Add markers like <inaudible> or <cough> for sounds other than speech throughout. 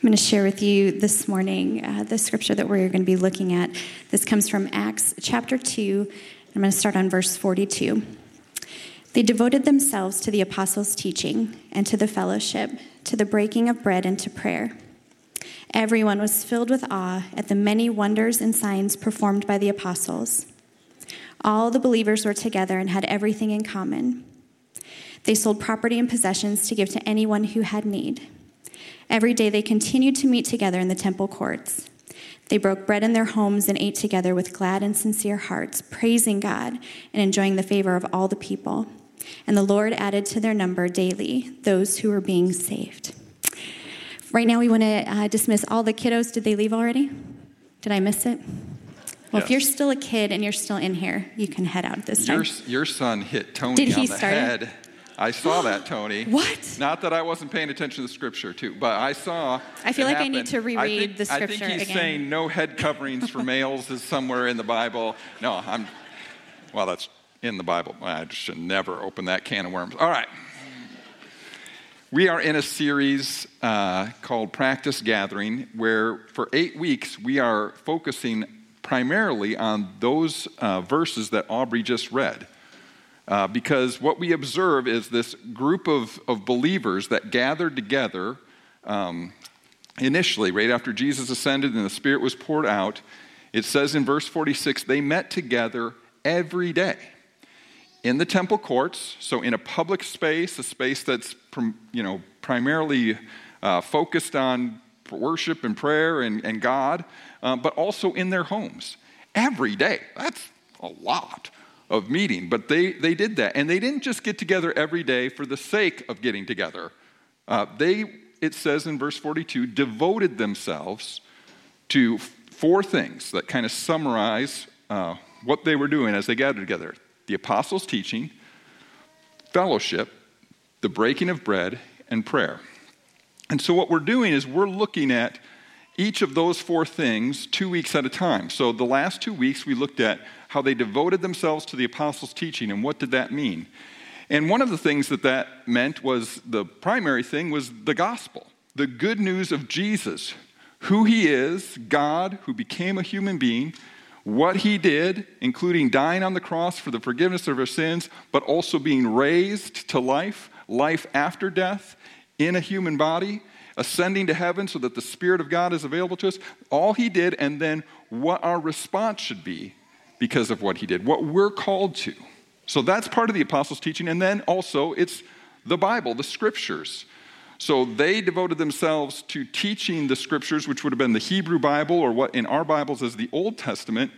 I'm going to share with you this morning uh, the scripture that we're going to be looking at. This comes from Acts chapter 2. I'm going to start on verse 42. They devoted themselves to the apostles' teaching and to the fellowship, to the breaking of bread and to prayer. Everyone was filled with awe at the many wonders and signs performed by the apostles. All the believers were together and had everything in common. They sold property and possessions to give to anyone who had need. Every day they continued to meet together in the temple courts. They broke bread in their homes and ate together with glad and sincere hearts, praising God and enjoying the favor of all the people. And the Lord added to their number daily those who were being saved. Right now, we want to uh, dismiss all the kiddos. Did they leave already? Did I miss it? Well, yes. if you're still a kid and you're still in here, you can head out this your, time. Your son hit Tony Did he on the start head. It? <gasps> I saw that, Tony. what? Not that I wasn't paying attention to the scripture, too, but I saw. I feel like happen. I need to reread think, the scripture I think he's again. saying no head coverings for males is somewhere in the Bible. No, I'm. Well, that's in the Bible. I should never open that can of worms. All right. We are in a series uh, called Practice Gathering, where for eight weeks we are focusing primarily on those uh, verses that Aubrey just read. Uh, because what we observe is this group of, of believers that gathered together um, initially, right after Jesus ascended and the Spirit was poured out. It says in verse 46 they met together every day in the temple courts, so in a public space, a space that's you know, primarily uh, focused on worship and prayer and, and God, uh, but also in their homes every day. That's a lot of meeting. But they, they did that. And they didn't just get together every day for the sake of getting together. Uh, they, it says in verse 42, devoted themselves to four things that kind of summarize uh, what they were doing as they gathered together the apostles' teaching, fellowship, the breaking of bread, and prayer. And so, what we're doing is we're looking at each of those four things two weeks at a time. So, the last two weeks we looked at how they devoted themselves to the apostles' teaching and what did that mean. And one of the things that that meant was the primary thing was the gospel, the good news of Jesus, who he is, God who became a human being, what he did, including dying on the cross for the forgiveness of our sins, but also being raised to life, life after death in a human body, ascending to heaven so that the Spirit of God is available to us. All he did, and then what our response should be because of what he did, what we're called to. So that's part of the apostles' teaching. And then also, it's the Bible, the scriptures. So they devoted themselves to teaching the scriptures, which would have been the Hebrew Bible, or what in our Bibles is the Old Testament.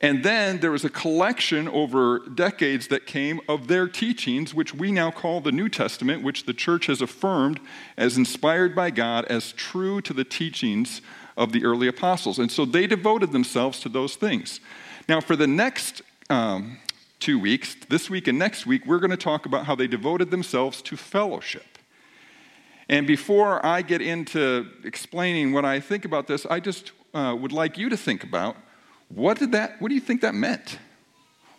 And then there was a collection over decades that came of their teachings, which we now call the New Testament, which the church has affirmed as inspired by God, as true to the teachings of the early apostles. And so they devoted themselves to those things. Now, for the next um, two weeks, this week and next week, we're going to talk about how they devoted themselves to fellowship. And before I get into explaining what I think about this, I just uh, would like you to think about what did that, what do you think that meant?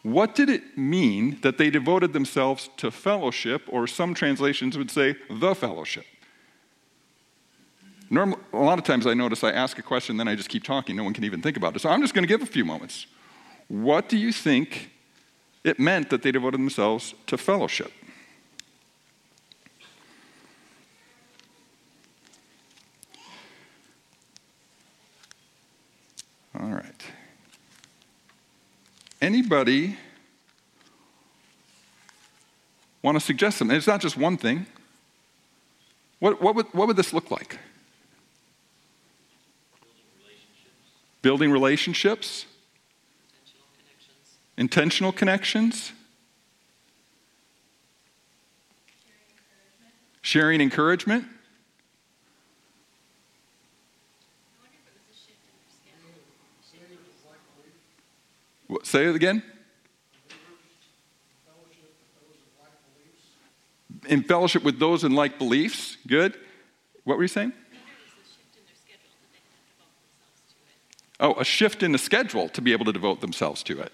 What did it mean that they devoted themselves to fellowship, or some translations would say the fellowship? Normal, a lot of times I notice I ask a question, then I just keep talking. No one can even think about it. So I'm just going to give a few moments. What do you think it meant that they devoted themselves to fellowship? All right. Anybody want to suggest something? It's not just one thing. What, what, would, what would this look like? Building relationships. Building relationships. Intentional connections. Sharing encouragement. Say it again. In fellowship with those in like beliefs. Good. What were you saying? Oh, a shift in the schedule to be able to devote themselves to it.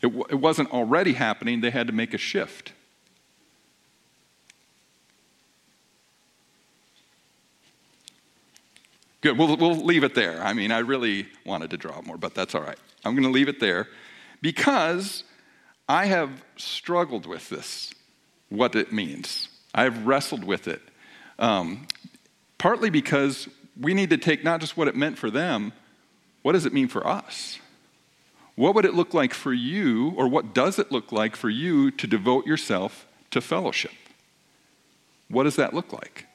It, w- it wasn't already happening, they had to make a shift. Good. We'll, we'll leave it there. I mean, I really wanted to draw more, but that's all right. I'm going to leave it there because I have struggled with this, what it means. I've wrestled with it. Um, partly because we need to take not just what it meant for them, what does it mean for us? What would it look like for you, or what does it look like for you to devote yourself to fellowship? What does that look like?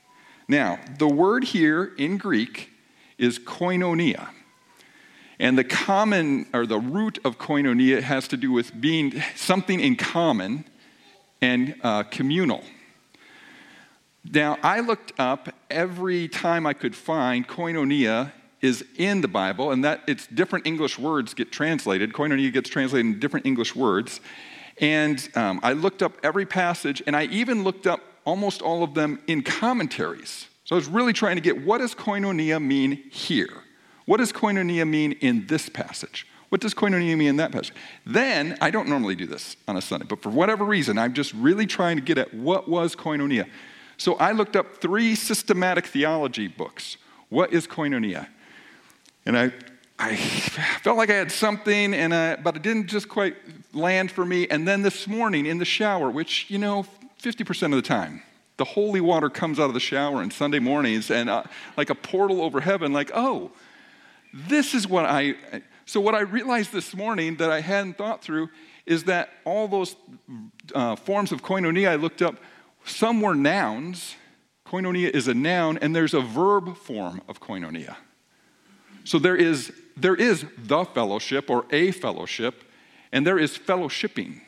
Now, the word here in Greek is koinonia. And the common, or the root of koinonia has to do with being something in common and uh, communal. Now, I looked up every time I could find koinonia is in the Bible, and that it's different English words get translated. Koinonia gets translated in different English words. And um, I looked up every passage, and I even looked up almost all of them in commentaries. So I was really trying to get what does koinonia mean here? What does koinonia mean in this passage? What does koinonia mean in that passage? Then, I don't normally do this on a Sunday, but for whatever reason, I'm just really trying to get at what was koinonia. So I looked up three systematic theology books. What is koinonia? And I, I felt like I had something, and I, but it didn't just quite land for me. And then this morning in the shower, which, you know, 50% of the time, the holy water comes out of the shower on Sunday mornings and uh, like a portal over heaven, like, oh, this is what I. So, what I realized this morning that I hadn't thought through is that all those uh, forms of koinonia I looked up, some were nouns. Koinonia is a noun, and there's a verb form of koinonia. So, there is, there is the fellowship or a fellowship, and there is fellowshipping.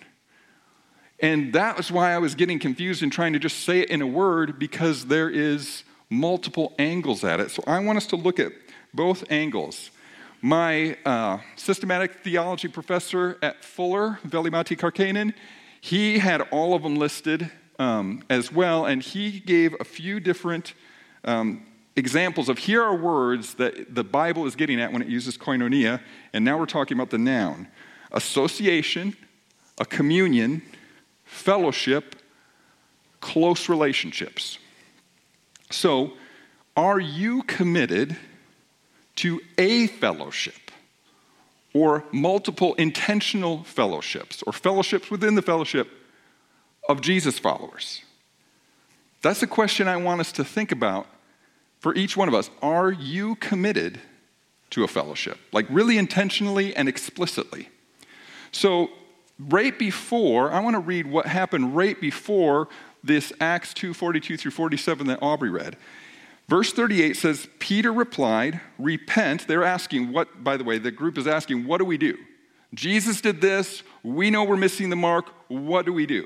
And that was why I was getting confused and trying to just say it in a word because there is multiple angles at it. So I want us to look at both angles. My uh, systematic theology professor at Fuller, Veli-Matti Kärkkäinen, he had all of them listed um, as well, and he gave a few different um, examples of here are words that the Bible is getting at when it uses koinonia, and now we're talking about the noun association, a communion, fellowship, close relationships. So, are you committed to a fellowship or multiple intentional fellowships or fellowships within the fellowship of Jesus followers? That's a question I want us to think about for each one of us. Are you committed to a fellowship? Like really intentionally and explicitly? So, right before, I want to read what happened right before this Acts 2 42 through 47 that Aubrey read. Verse 38 says, Peter replied, Repent. They're asking, what, by the way, the group is asking, What do we do? Jesus did this. We know we're missing the mark. What do we do?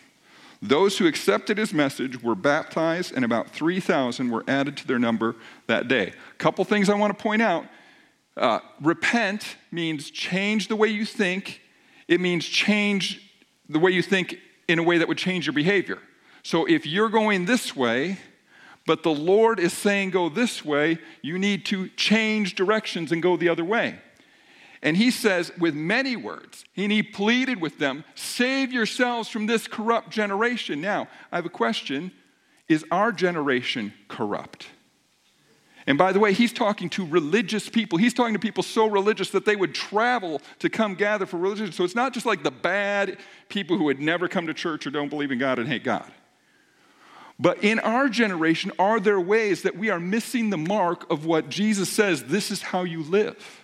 Those who accepted his message were baptized, and about 3,000 were added to their number that day. A couple things I want to point out. Uh, repent means change the way you think, it means change the way you think in a way that would change your behavior. So if you're going this way, but the Lord is saying, go this way, you need to change directions and go the other way. And he says, with many words, and he pleaded with them, save yourselves from this corrupt generation. Now, I have a question Is our generation corrupt? And by the way, he's talking to religious people. He's talking to people so religious that they would travel to come gather for religion. So it's not just like the bad people who would never come to church or don't believe in God and hate God. But in our generation, are there ways that we are missing the mark of what Jesus says this is how you live?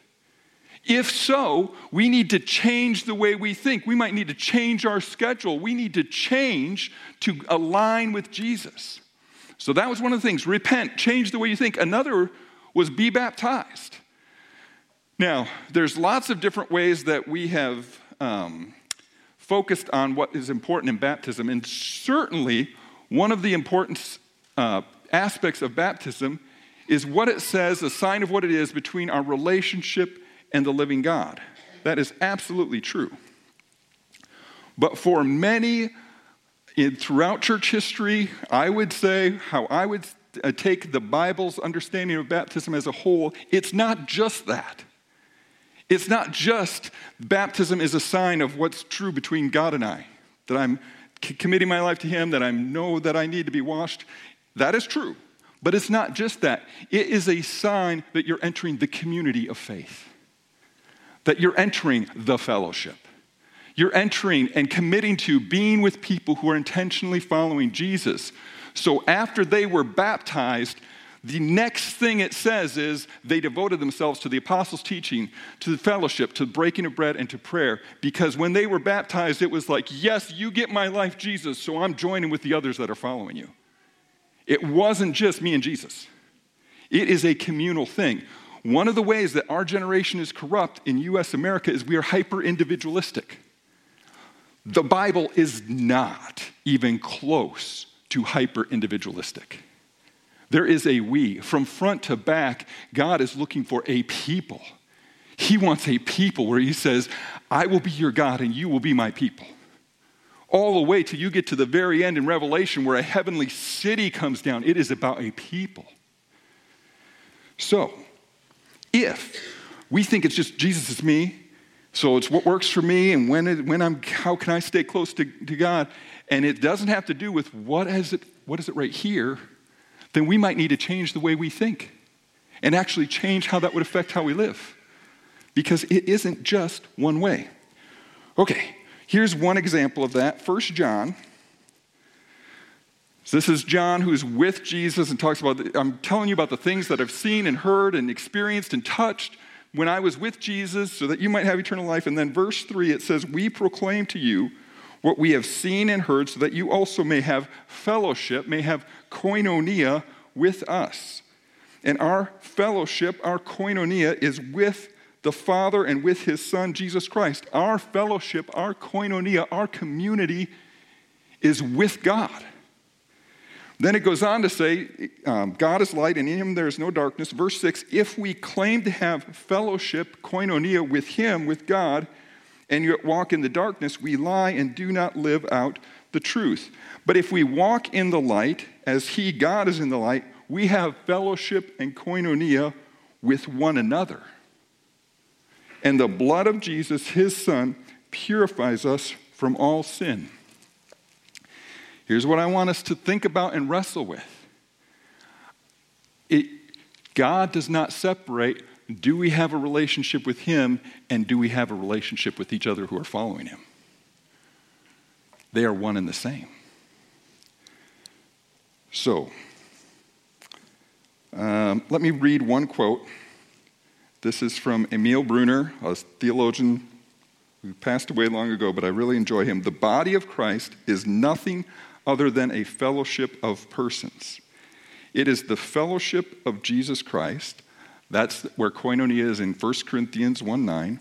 If so, we need to change the way we think. We might need to change our schedule. We need to change to align with Jesus. So that was one of the things repent, change the way you think. Another was be baptized. Now, there's lots of different ways that we have um, focused on what is important in baptism, and certainly one of the important uh, aspects of baptism is what it says, a sign of what it is between our relationship and the living God. That is absolutely true. But for many in, throughout church history, I would say how I would uh, take the Bible's understanding of baptism as a whole, it's not just that. It's not just baptism is a sign of what's true between God and I, that I'm c- committing my life to Him, that I know that I need to be washed. That is true. But it's not just that. It is a sign that you're entering the community of faith, that you're entering the fellowship. You're entering and committing to being with people who are intentionally following Jesus. So after they were baptized, the next thing it says is they devoted themselves to the apostles' teaching, to the fellowship, to the breaking of bread, and to prayer. Because when they were baptized, it was like, yes, you get my life, Jesus, so I'm joining with the others that are following you. It wasn't just me and Jesus, it is a communal thing. One of the ways that our generation is corrupt in US America is we are hyper individualistic. The Bible is not even close to hyper individualistic. There is a we. From front to back, God is looking for a people. He wants a people where He says, I will be your God and you will be my people. All the way till you get to the very end in Revelation where a heavenly city comes down. It is about a people. So, if we think it's just Jesus is me, so it's what works for me and when, it, when I'm, how can I stay close to, to God, and it doesn't have to do with what is it, what is it right here, then we might need to change the way we think and actually change how that would affect how we live. Because it isn't just one way. Okay, here's one example of that. First John. So this is John who's with Jesus and talks about, the, I'm telling you about the things that I've seen and heard and experienced and touched when I was with Jesus so that you might have eternal life. And then verse 3, it says, We proclaim to you what we have seen and heard, so that you also may have fellowship, may have koinonia with us. And our fellowship, our koinonia, is with the Father and with His Son, Jesus Christ. Our fellowship, our koinonia, our community is with God. Then it goes on to say, um, God is light, and in him there is no darkness. Verse 6 If we claim to have fellowship, koinonia, with him, with God, and yet walk in the darkness, we lie and do not live out the truth. But if we walk in the light, as he, God, is in the light, we have fellowship and koinonia with one another. And the blood of Jesus, his son, purifies us from all sin. Here's what I want us to think about and wrestle with it, God does not separate do we have a relationship with Him and do we have a relationship with each other who are following Him? They are one and the same. So, um, let me read one quote. This is from Emil Brunner, a theologian who passed away long ago, but I really enjoy him. The body of Christ is nothing other than a fellowship of persons. It is the fellowship of Jesus Christ. That's where koinonia is in 1 Corinthians 1 9.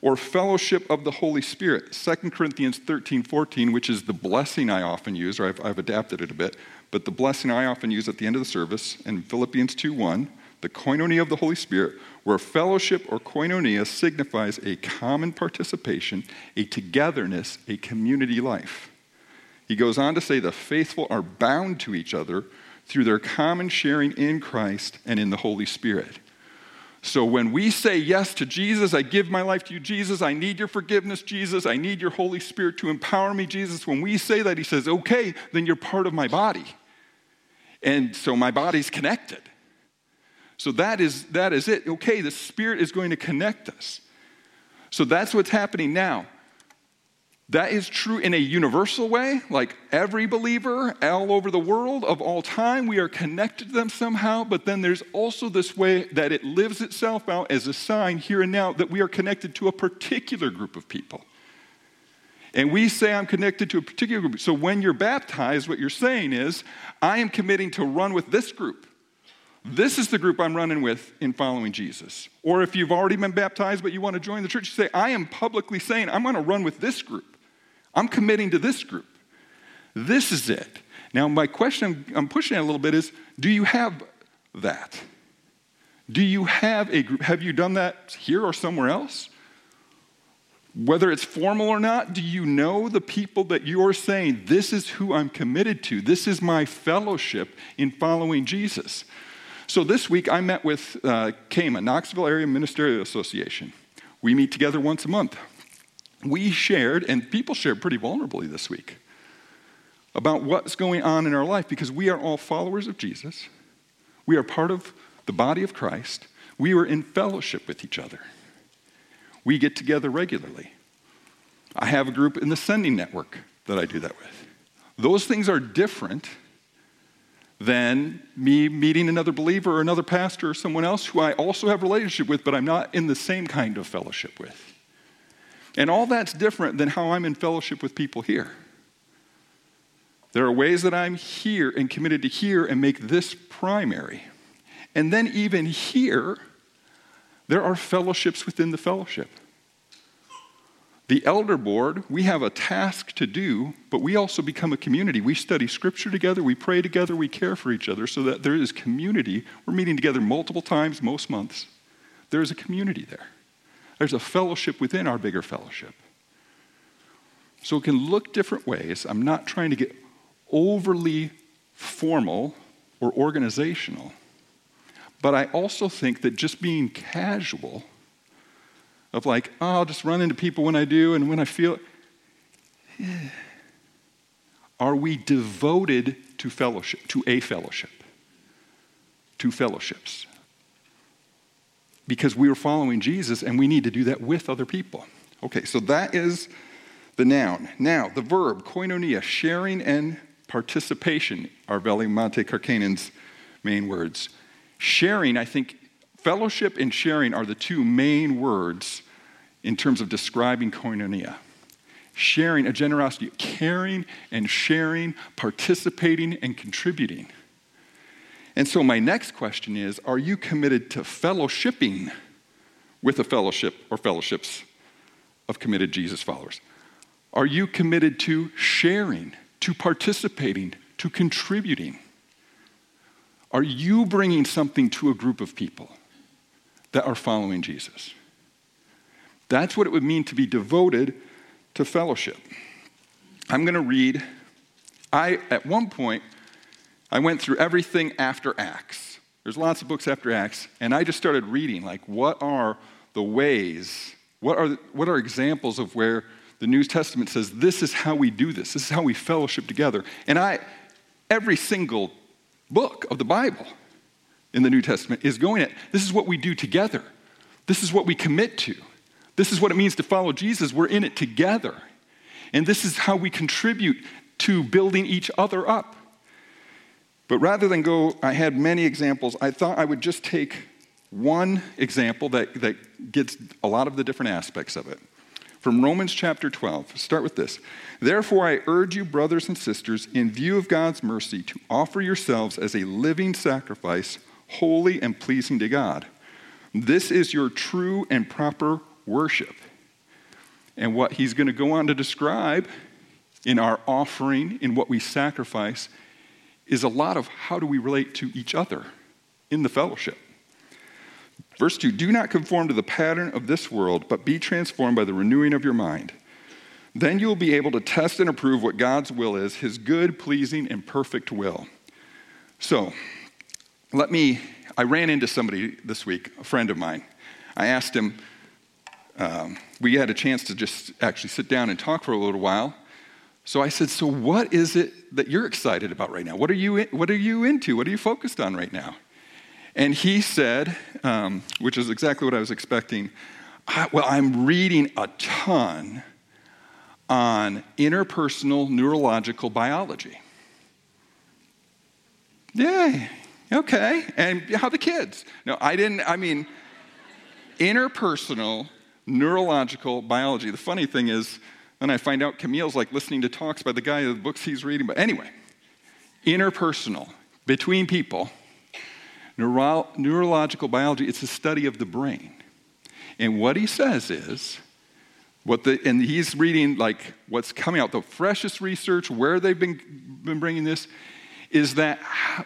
Or fellowship of the Holy Spirit, 2 Corinthians 13 14, which is the blessing I often use, or I've, I've adapted it a bit, but the blessing I often use at the end of the service, in Philippians 2 1, the koinonia of the Holy Spirit, where fellowship or koinonia signifies a common participation, a togetherness, a community life. He goes on to say the faithful are bound to each other through their common sharing in Christ and in the Holy Spirit. So when we say yes to Jesus, I give my life to you, Jesus, I need your forgiveness, Jesus, I need your Holy Spirit to empower me, Jesus. When we say that, he says, okay, then you're part of my body. And so my body's connected. So that is, that is it. Okay, the Spirit is going to connect us. So that's what's happening now. That is true in a universal way, like every believer all over the world of all time, we are connected to them somehow, but then there's also this way that it lives itself out as a sign here and now that we are connected to a particular group of people. And we say, I'm connected to a particular group. So when you're baptized, what you're saying is, I am committing to run with this group. This is the group I'm running with in following Jesus. Or if you've already been baptized but you want to join the church, you say, I am publicly saying, I'm going to run with this group. I'm committing to this group. This is it. Now, my question I'm pushing it a little bit is do you have that? Do you have a group? Have you done that here or somewhere else? Whether it's formal or not, do you know the people that you're saying, this is who I'm committed to? This is my fellowship in following Jesus. So this week I met with uh, KAMA, Knoxville Area Ministerial Association. We meet together once a month. We shared, and people shared pretty vulnerably this week, about what's going on in our life because we are all followers of Jesus. We are part of the body of Christ. We are in fellowship with each other. We get together regularly. I have a group in the sending network that I do that with. Those things are different than me meeting another believer or another pastor or someone else who I also have a relationship with, but I'm not in the same kind of fellowship with. And all that's different than how I'm in fellowship with people here. There are ways that I'm here and committed to here and make this primary. And then, even here, there are fellowships within the fellowship. The elder board, we have a task to do, but we also become a community. We study scripture together, we pray together, we care for each other so that there is community. We're meeting together multiple times, most months. There is a community there. There's a fellowship within our bigger fellowship. So it can look different ways. I'm not trying to get overly formal or organizational, but I also think that just being casual of like, oh, I'll just run into people when I do and when I feel. Yeah. Are we devoted to fellowship, to a fellowship, to fellowships? Because we are following Jesus and we need to do that with other people. Okay, so that is the noun. Now, the verb, koinonia, sharing and participation, are Veli-Matti Kärkkäinen's main words. Sharing, I think, Fellowship and sharing are the two main words in terms of describing koinonia. Sharing, a generosity, caring and sharing, participating and contributing. And so, my next question is Are you committed to fellowshipping with a fellowship or fellowships of committed Jesus followers? Are you committed to sharing, to participating, to contributing? Are you bringing something to a group of people? that are following Jesus. That's what it would mean to be devoted to fellowship. I'm going to read. I, at one point, I went through everything after Acts. There's lots of books after Acts, and I just started reading, like, what are the ways, what are, what are examples of where the New Testament says, this is how we do this, this is how we fellowship together. And I, every single book of the Bible in the New Testament is going at this is what we do together. This is what we commit to. This is what it means to follow Jesus. We're in it together. And this is how we contribute to building each other up. But rather than go, I had many examples, I thought I would just take one example that, that gets a lot of the different aspects of it. From Romans chapter 12, start with this. Therefore, I urge you, brothers and sisters, in view of God's mercy, to offer yourselves as a living sacrifice holy and pleasing to God. This is your true and proper worship. And what he's going to go on to describe in our offering, in what we sacrifice, is a lot of how do we relate to each other in the fellowship. Verse 2 Do not conform to the pattern of this world, but be transformed by the renewing of your mind. Then you will be able to test and approve what God's will is, his good, pleasing, and perfect will. So, let me, I ran into somebody this week, a friend of mine. I asked him, um, we had a chance to just actually sit down and talk for a little while. So I said, So what is it that you're excited about right now? What are you, what are you into? What are you focused on right now? And he said, um, which is exactly what I was expecting, Well, I'm reading a ton on interpersonal neurological biology. Yay, Okay. And how the kids? No, I didn't, I mean, interpersonal neurological biology. The funny thing is, then I find out Camille's like listening to talks by the guy of the books he's reading. But anyway, interpersonal, between people, neuro- neurological biology, it's a study of the brain. And what he says is, what the, and he's reading like what's coming out, the freshest research, where they've been, been bringing this, is that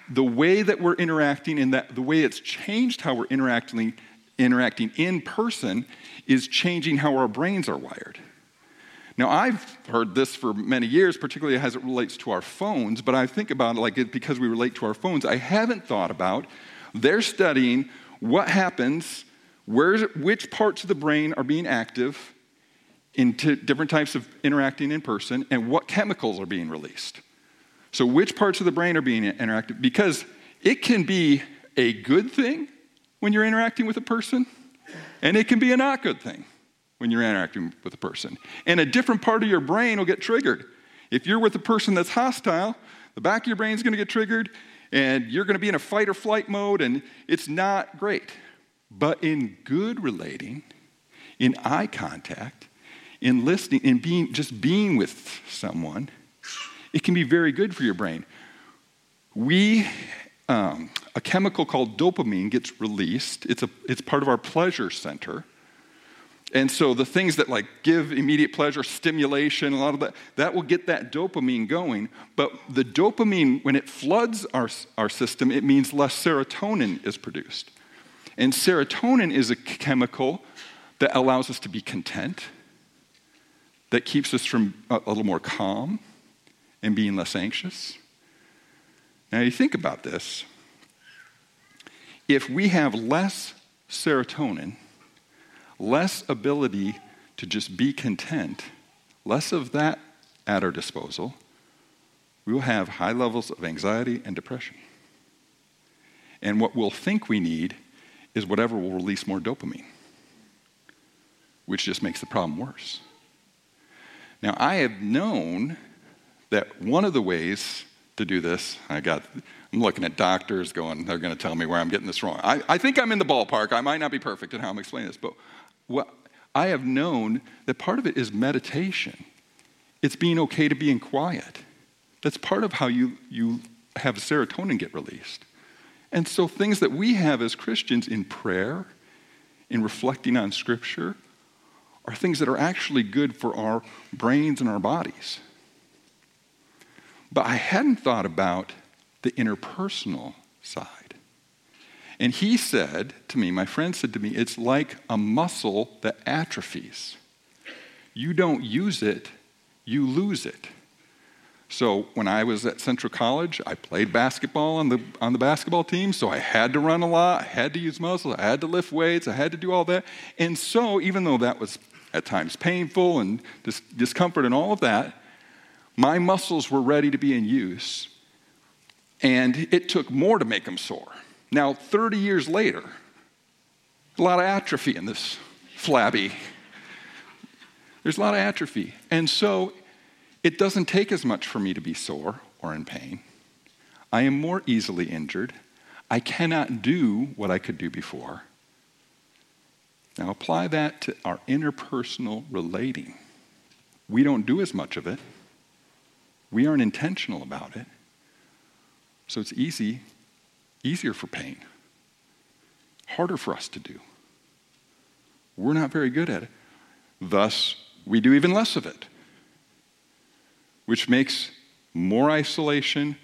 the way that we're interacting and that the way it's changed how we're interacting interacting in person is changing how our brains are wired. Now, I've heard this for many years, particularly as it relates to our phones, but I think about it like it because we relate to our phones. I haven't thought about they're studying what happens, where, which parts of the brain are being active in different types of interacting in person, and what chemicals are being released. So, which parts of the brain are being interactive? Because it can be a good thing when you're interacting with a person, and it can be a not good thing when you're interacting with a person. And a different part of your brain will get triggered. If you're with a person that's hostile, the back of your brain is going to get triggered, and you're to be in a fight or flight mode, and it's not great. But in good relating, in eye contact, in listening, in being just being with someone, it can be very good for your brain. We, um, a chemical called dopamine gets released. It's, a, it's part of our pleasure center. And so the things that like give immediate pleasure, stimulation, a lot of that, that will get that dopamine going. But the dopamine, when it floods our, our system, it means less serotonin is produced. And serotonin is a chemical that allows us to be content, that keeps us from a, a little more calm and being less anxious. Now, you think about this. If we have less serotonin, less ability to just be content, less of that at our disposal, we will have high levels of anxiety and depression. And what we'll think we need is whatever will release more dopamine, which just makes the problem worse. Now, I have known that one of the ways to do this, I got, I'm looking at doctors going, they're going to tell me where I'm getting this wrong. I, I think I'm in the ballpark. I might not be perfect at how I'm explaining this, but what I have known that part of it is meditation. It's being okay to be in quiet. That's part of how you, you have serotonin get released. And so, things that we have as Christians in prayer, in reflecting on Scripture, are things that are actually good for our brains and our bodies. But I hadn't thought about the interpersonal side. And he said to me, my friend said to me, it's like a muscle that atrophies. You don't use it, you lose it. So when I was at Central College, I played basketball on the, on the basketball team, so I had to run a lot, I had to use muscles, I had to lift weights, I had to do all that. And so, even though that was at times painful and dis- discomfort and all of that, my muscles were ready to be in use, and it took more to make them sore. Now, 30 years later, a lot of atrophy in this flabby. There's a lot of atrophy. And so it doesn't take as much for me to be sore or in pain. I am more easily injured. I cannot do what I could do before. Now apply that to our interpersonal relating. We don't do as much of it. We aren't intentional about it. So it's easy, easier for pain, harder for us to do. We're not very good at it. Thus, we do even less of it, which makes more isolation,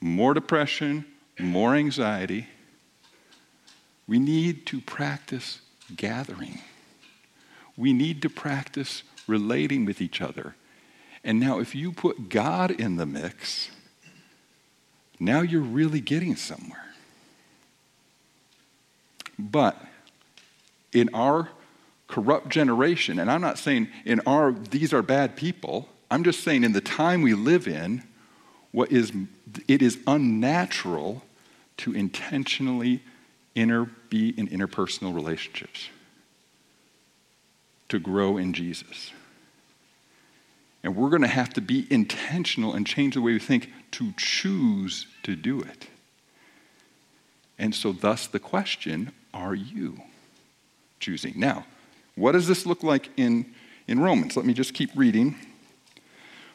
more depression, more anxiety. We need to practice gathering. We need to practice relating with each other and now, if you put God in the mix, now you're really getting somewhere. But in our corrupt generation, and I'm not saying in our, these are bad people, I'm just saying in the time we live in, what is, it is unnatural to intentionally be in interpersonal relationships, to grow in Jesus. And we're going to have to be intentional and change the way we think to choose to do it. And so, thus, the question are you choosing? Now, what does this look like in, in Romans? Let me just keep reading.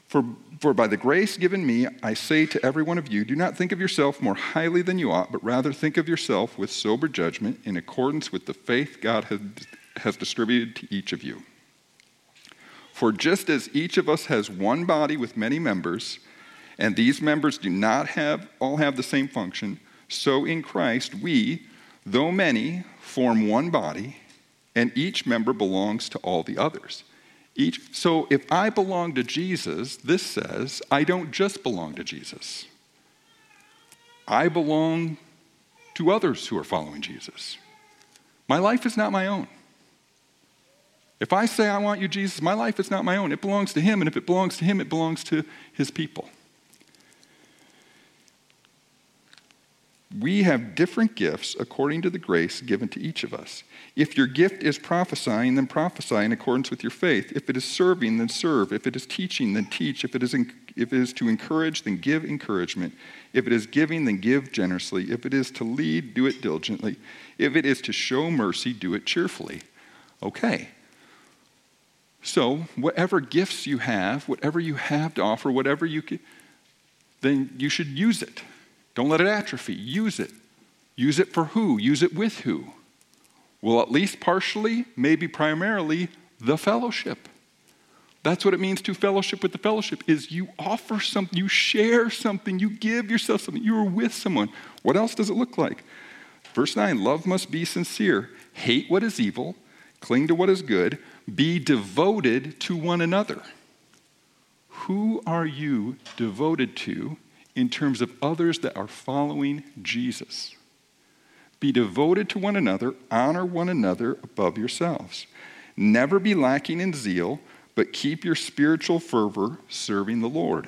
For, for by the grace given me, I say to every one of you, do not think of yourself more highly than you ought, but rather think of yourself with sober judgment in accordance with the faith God has, has distributed to each of you. For just as each of us has one body with many members, and these members do not have all have the same function, so in Christ we, though many form one body, and each member belongs to all the others. Each, so if I belong to Jesus, this says I don't just belong to Jesus. I belong to others who are following Jesus. My life is not my own. If I say I want you, Jesus, my life is not my own. It belongs to Him, and if it belongs to Him, it belongs to His people. We have different gifts according to the grace given to each of us. If your gift is prophesying, then prophesy in accordance with your faith. If it is serving, then serve. If it is teaching, then teach. If it is, in, if it is to encourage, then give encouragement. If it is giving, then give generously. If it is to lead, do it diligently. If it is to show mercy, do it cheerfully. Okay. So, whatever gifts you have, whatever you have to offer, whatever you can, then you should use it. Don't let it atrophy. Use it. Use it for who? Use it with who? Well, at least partially, maybe primarily, the fellowship. That's what it means to fellowship with the fellowship is you offer something, you share something, you give yourself something, you are with someone. What else does it look like? Verse 9, love must be sincere. Hate what is evil, cling to what is good, be devoted to one another. Who are you devoted to in terms of others that are following Jesus. Be devoted to one another, honor one another above yourselves. Never be lacking in zeal, but keep your spiritual fervor serving the Lord.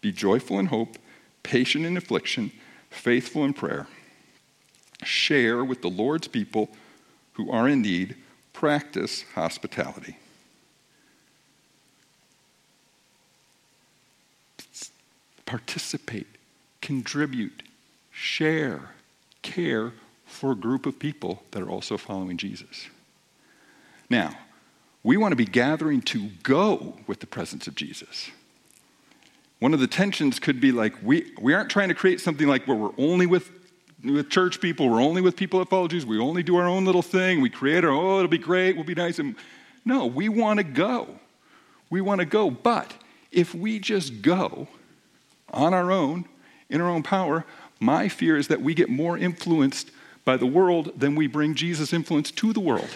Be joyful in hope, patient in affliction, faithful in prayer. Share with the Lord's people who are in need, practice hospitality. Participate, contribute, share, care for a group of people that are also following Jesus. Now, we want to be gathering to go with the presence of Jesus. One of the tensions could be like we, we aren't trying to create something like where we're only with, with church people, we're only with people that follow Jesus, we only do our own little thing, we create our, oh, it'll be great, we'll be nice. And, no, we want to go. We want to go. But if we just go, on our own, in our own power, my fear is that we get more influenced by the world than we bring Jesus' influence to the world.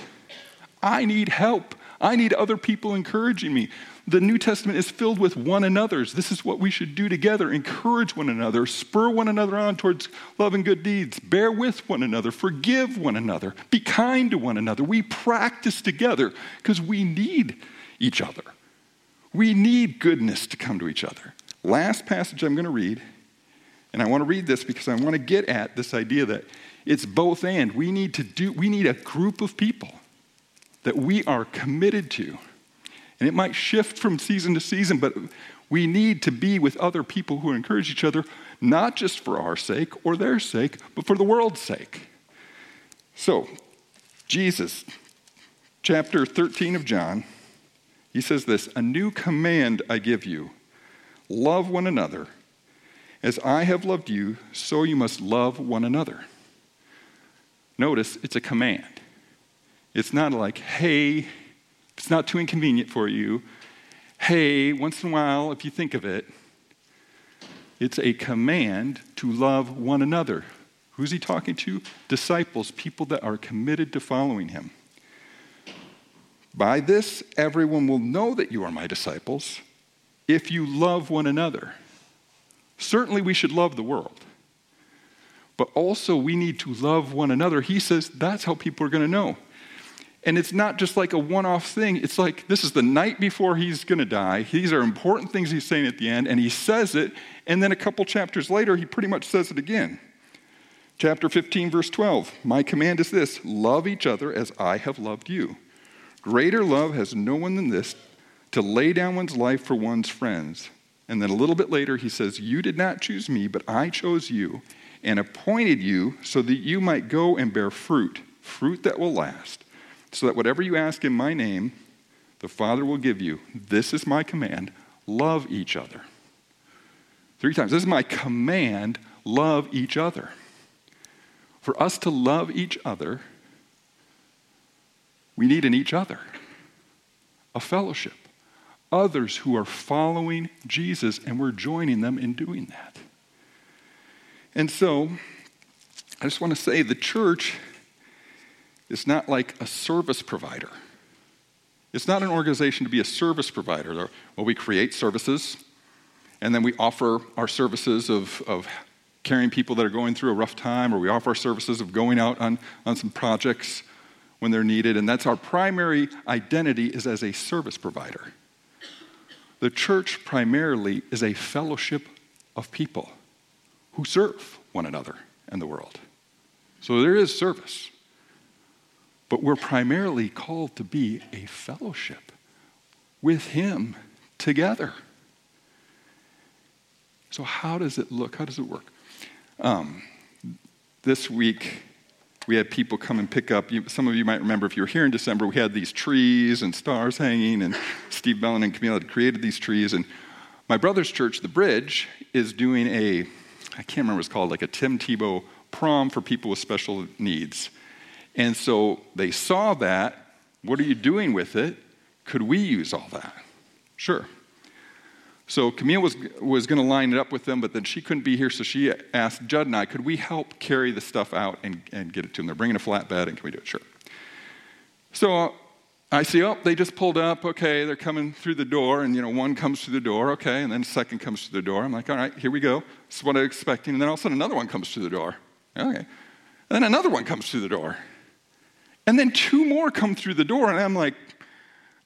I need help. I need other people encouraging me. The New Testament is filled with one another's. This is what we should do together encourage one another, spur one another on towards love and good deeds, bear with one another, forgive one another, be kind to one another. We practice together because we need each other. We need goodness to come to each other. Last passage I'm going to read, and I want to read this because I want to get at this idea that it's both and. We need to do, we need a group of people that we are committed to. And it might shift from season to season, but we need to be with other people who encourage each other, not just for our sake or their sake, but for the world's sake. So, Jesus, chapter 13 of John, he says this A new command I give you Love one another. As I have loved you, so you must love one another. Notice it's a command. It's not like, hey, it's not too inconvenient for you. Hey, once in a while, if you think of it, it's a command to love one another. Who's he talking to? Disciples, people that are committed to following him. By this, everyone will know that you are my disciples if you love one another. Certainly, we should love the world, but also we need to love one another. He says that's how people are going to know. And it's not just like a one off thing. It's like this is the night before he's going to die. These are important things he's saying at the end, and he says it. And then a couple chapters later, he pretty much says it again. Chapter 15, verse 12 My command is this love each other as I have loved you. Greater love has no one than this to lay down one's life for one's friends. And then a little bit later, he says, You did not choose me, but I chose you and appointed you so that you might go and bear fruit, fruit that will last, so that whatever you ask in my name, the Father will give you. This is my command love each other. Three times. This is my command love each other. For us to love each other, we need an each other, a fellowship others who are following Jesus, and we're joining them in doing that. And so, I just want to say the church is not like a service provider. It's not an organization to be a service provider. Well, we create services, and then we offer our services of, of carrying people that are going through a rough time, or we offer our services of going out on, on some projects when they're needed. And that's our primary identity is as a service provider. The church primarily is a fellowship of people who serve one another and the world. So there is service. But we're primarily called to be a fellowship with Him together. So, how does it look? How does it work? Um, this week, we had people come and pick up. some of you might remember if you were here in December, we had these trees and stars hanging, and Steve Bellin and Camille had created these trees. And my brother's church, The Bridge, is doing a, I can't remember what it's called, like a Tim Tebow prom for people with special needs. And so they saw that. What are you doing with it? Could we use all that? Sure. So Camille was, was going to line it up with them, but then she couldn't be here, so she asked Judd and I, could we help carry the stuff out and, and get it to them? They're bringing a flatbed, and can we do it? Sure. So uh, I see, oh, they just pulled up. Okay, they're coming through the door, and you know, one comes through the door. Okay, and then second comes through the door. I'm like, all right, here we go. This is what I'm expecting. And then all of a sudden, another one comes through the door. Okay, and then another one comes through the door, and then two more come through the door, and I'm like,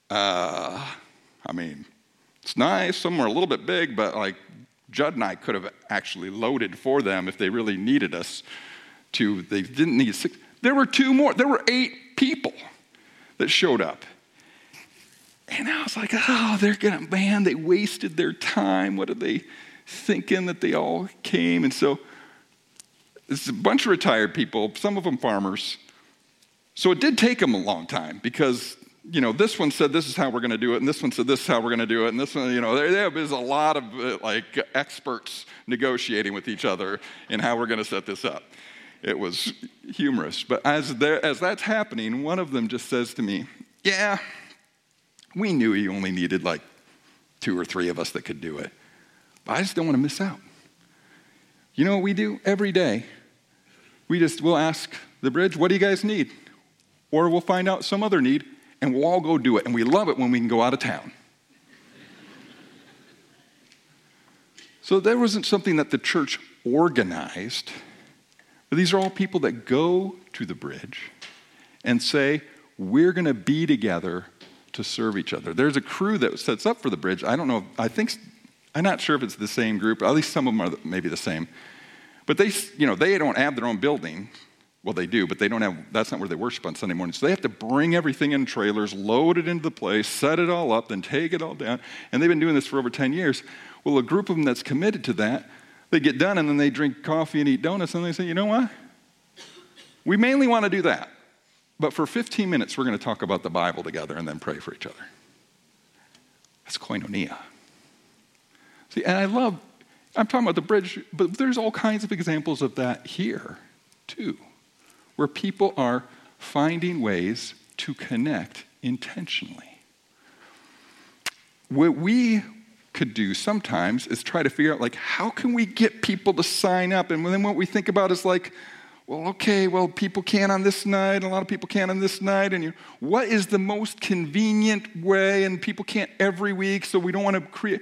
uh, I mean, it's nice. Some were a little bit big, but like Judd and I could have actually loaded for them if they really needed us to. They didn't need six. There were two more. There were eight people that showed up. And I was like, oh, they're gonna, man, they wasted their time. What are they thinking that they all came? And so it's a bunch of retired people, some of them farmers. So it did take them a long time because you know, this one said this is how we're going to do it, and this one said this is how we're going to do it, and this one, you know, there, there is a lot of uh, like experts negotiating with each other in how we're going to set this up. It was humorous. But as, there, as that's happening, one of them just says to me, Yeah, we knew you only needed like two or three of us that could do it. But I just don't want to miss out. You know what we do every day? We just, we'll ask the bridge, What do you guys need? Or we'll find out some other need and we'll all go do it. And we love it when we can go out of town. so there wasn't something that the church organized. But these are all people that go to the bridge and say, we're going to be together to serve each other. There's a crew that sets up for the bridge. I don't know, I think, I'm not sure if it's the same group. At least some of them are maybe the same. But they, you know, they don't have their own building. Well, they do, but they don't have, that's not where they worship on Sunday morning. So they have to bring everything in trailers, load it into the place, set it all up, then take it all down. And they've been doing this for over 10 years. Well, a group of them that's committed to that, they get done and then they drink coffee and eat donuts and they say, you know what? We mainly want to do that. But for 15 minutes, we're going to talk about the Bible together and then pray for each other. That's koinonia. See, and I love, I'm talking about the bridge, but there's all kinds of examples of that here, too where people are finding ways to connect intentionally. What we could do sometimes is try to figure out like how can we get people to sign up? And then what we think about is like well okay well people can on this night and a lot of people can on this night and what is the most convenient way? And people can't every week so we don't want to create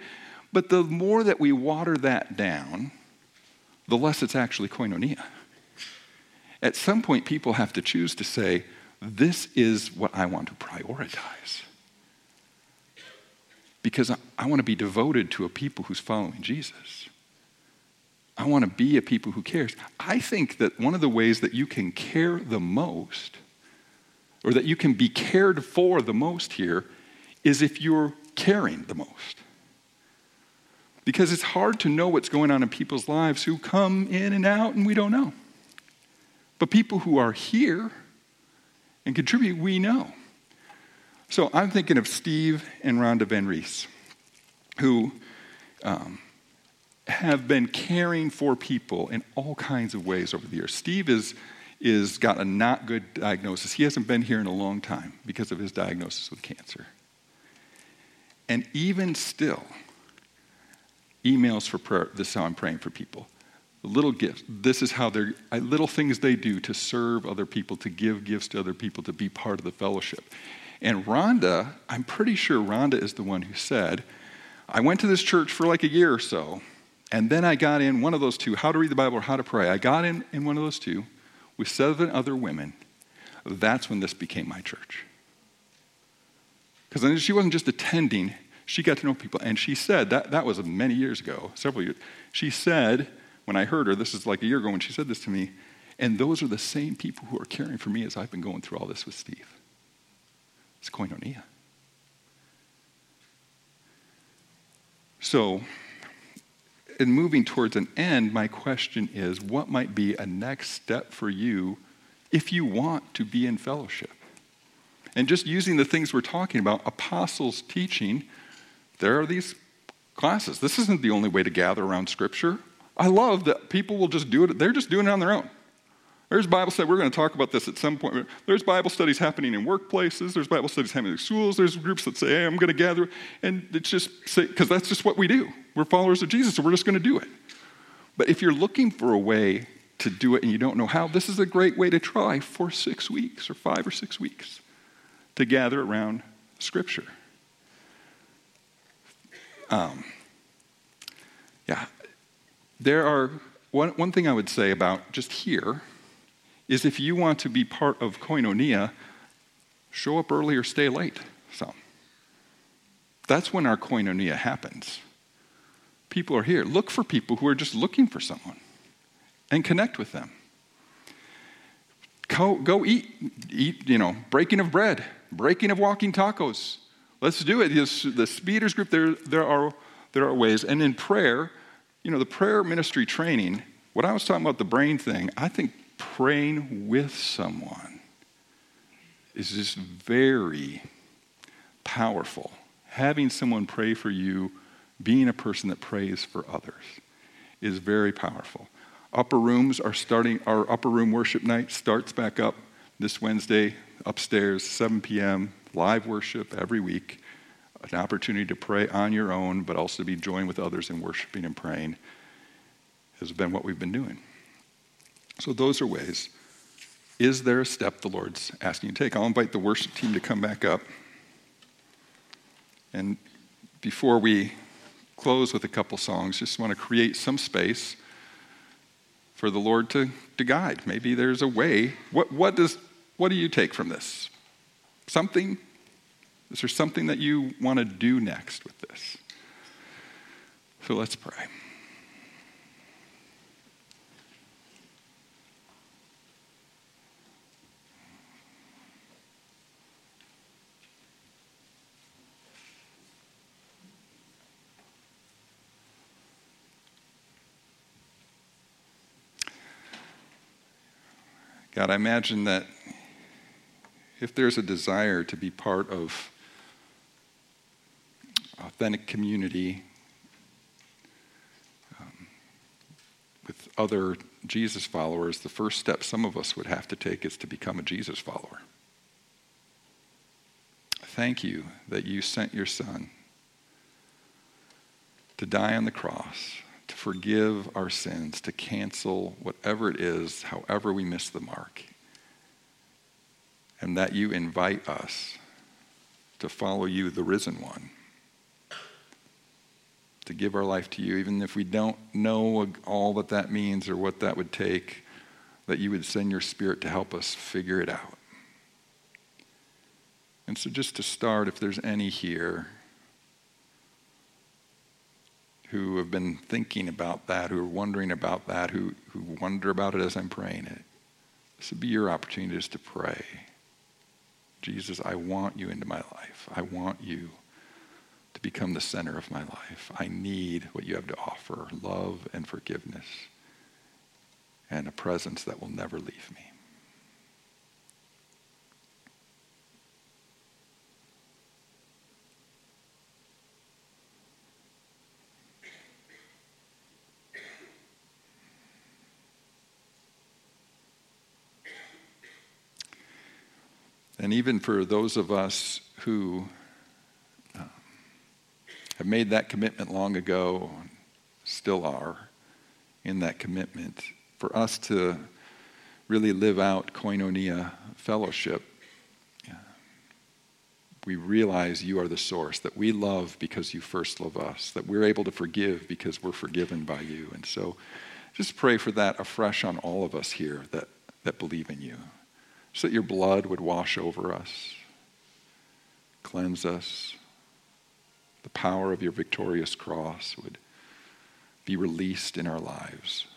but the more that we water that down the less it's actually koinonia at some point, people have to choose to say, This is what I want to prioritize. Because I, I want to be devoted to a people who's following Jesus. I want to be a people who cares. I think that one of the ways that you can care the most, or that you can be cared for the most here, is if you're caring the most. Because it's hard to know what's going on in people's lives who come in and out and we don't know. But people who are here and contribute, we know. So I'm thinking of Steve and Rhonda Van Rees, who um, have been caring for people in all kinds of ways over the years. Steve is, is got a not good diagnosis. He hasn't been here in a long time because of his diagnosis with cancer. And even still, emails for prayer, this is how I'm praying for people. Little gifts. This is how they're, uh, little things they do to serve other people, to give gifts to other people, to be part of the fellowship. And Rhonda, I'm pretty sure Rhonda is the one who said, I went to this church for like a year or so, and then I got in one of those two, how to read the Bible or how to pray. I got in, in one of those two with seven other women. That's when this became my church. Because she wasn't just attending, she got to know people. And she said, that, that was many years ago, several years. She said, when I heard her, this is like a year ago when she said this to me, and those are the same people who are caring for me as I've been going through all this with Steve. It's koinonia. So, in moving towards an end, my question is what might be a next step for you if you want to be in fellowship? And just using the things we're talking about, apostles' teaching, there are these classes. This isn't the only way to gather around Scripture. I love that people will just do it, they're just doing it on their own. There's Bible study. We're going to talk about this at some point. There's Bible studies happening in workplaces. There's Bible studies happening in schools. There's groups that say, hey, I'm going to gather. And it's just, because that's just what we do. We're followers of Jesus, so we're just going to do it. But if you're looking for a way to do it and you don't know how, this is a great way to try for six weeks or five or six weeks to gather around Scripture. Um, yeah. There are, one, one thing I would say about just here is if you want to be part of koinonia, show up early or stay late So That's when our koinonia happens. People are here. Look for people who are just looking for someone and connect with them. Go, go eat, eat, you know, breaking of bread, breaking of walking tacos. Let's do it. The speeders group, there, there, are, there are ways. And in prayer, you know, the prayer ministry training, what I was talking about the brain thing, I think praying with someone is just very powerful. Having someone pray for you, being a person that prays for others, is very powerful. Upper rooms are starting, our upper room worship night starts back up this Wednesday upstairs, 7 p.m., live worship every week. An opportunity to pray on your own, but also to be joined with others in worshiping and praying has been what we've been doing. So, those are ways. Is there a step the Lord's asking you to take? I'll invite the worship team to come back up. And before we close with a couple songs, just want to create some space for the Lord to, to guide. Maybe there's a way. What, what, does, what do you take from this? Something? Is there something that you want to do next with this? So let's pray. God, I imagine that if there's a desire to be part of authentic community um, with other Jesus followers, the first step some of us would have to take is to become a Jesus follower. Thank you that you sent your son to die on the cross to forgive our sins, to cancel whatever it is, however we miss the mark. And that you invite us to follow you, the risen one, to give our life to you, even if we don't know all that that means or what that would take, that you would send your spirit to help us figure it out. And so, just to start, if there's any here who have been thinking about that, who are wondering about that, who, who wonder about it as I'm praying it. This would be your opportunity just to pray. Jesus, I want you into my life. I want you to become the center of my life. I need what you have to offer love and forgiveness and a presence that will never leave me. And even for those of us who have made that commitment long ago, still are, in that commitment, for us to really live out koinonia fellowship, we realize you are the source, that we love because you first love us, that we're able to forgive because we're forgiven by you. And so just pray for that afresh on all of us here that, that believe in you, so that your blood would wash over us, cleanse us. The power of your victorious cross would be released in our lives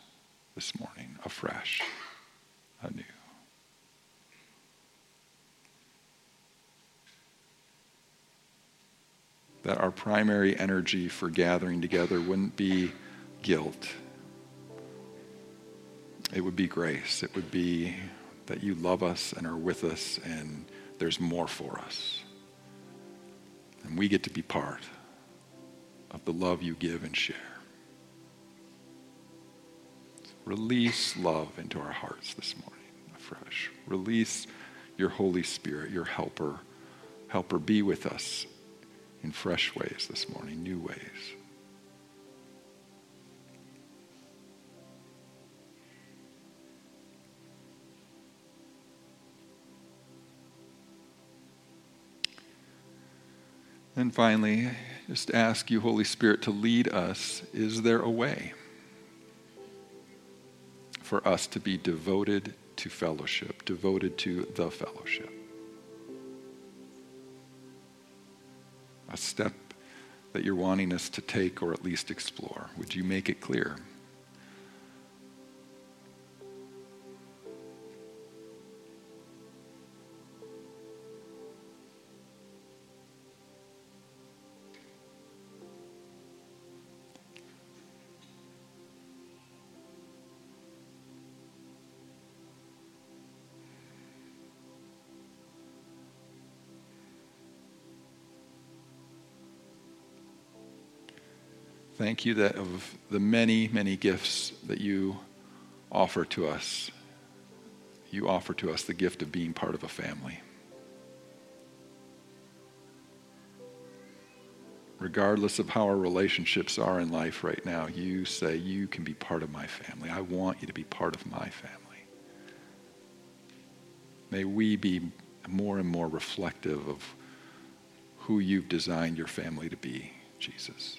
this morning afresh, anew. That our primary energy for gathering together wouldn't be guilt. It would be grace. It would be that you love us and are with us and there's more for us. And we get to be part of the love you give and share. Release love into our hearts this morning afresh. Release your Holy Spirit, your helper. Helper, be with us in fresh ways this morning, new ways. And finally, just ask you, Holy Spirit, to lead us. Is there a way? for us to be devoted to fellowship, devoted to the fellowship. A step that you're wanting us to take or at least explore. Would you make it clear? Thank you that of the many, many gifts that you offer to us, you offer to us the gift of being part of a family. Regardless of how our relationships are in life right now, you say you can be part of my family. I want you to be part of my family. May we be more and more reflective of who you've designed your family to be, Jesus.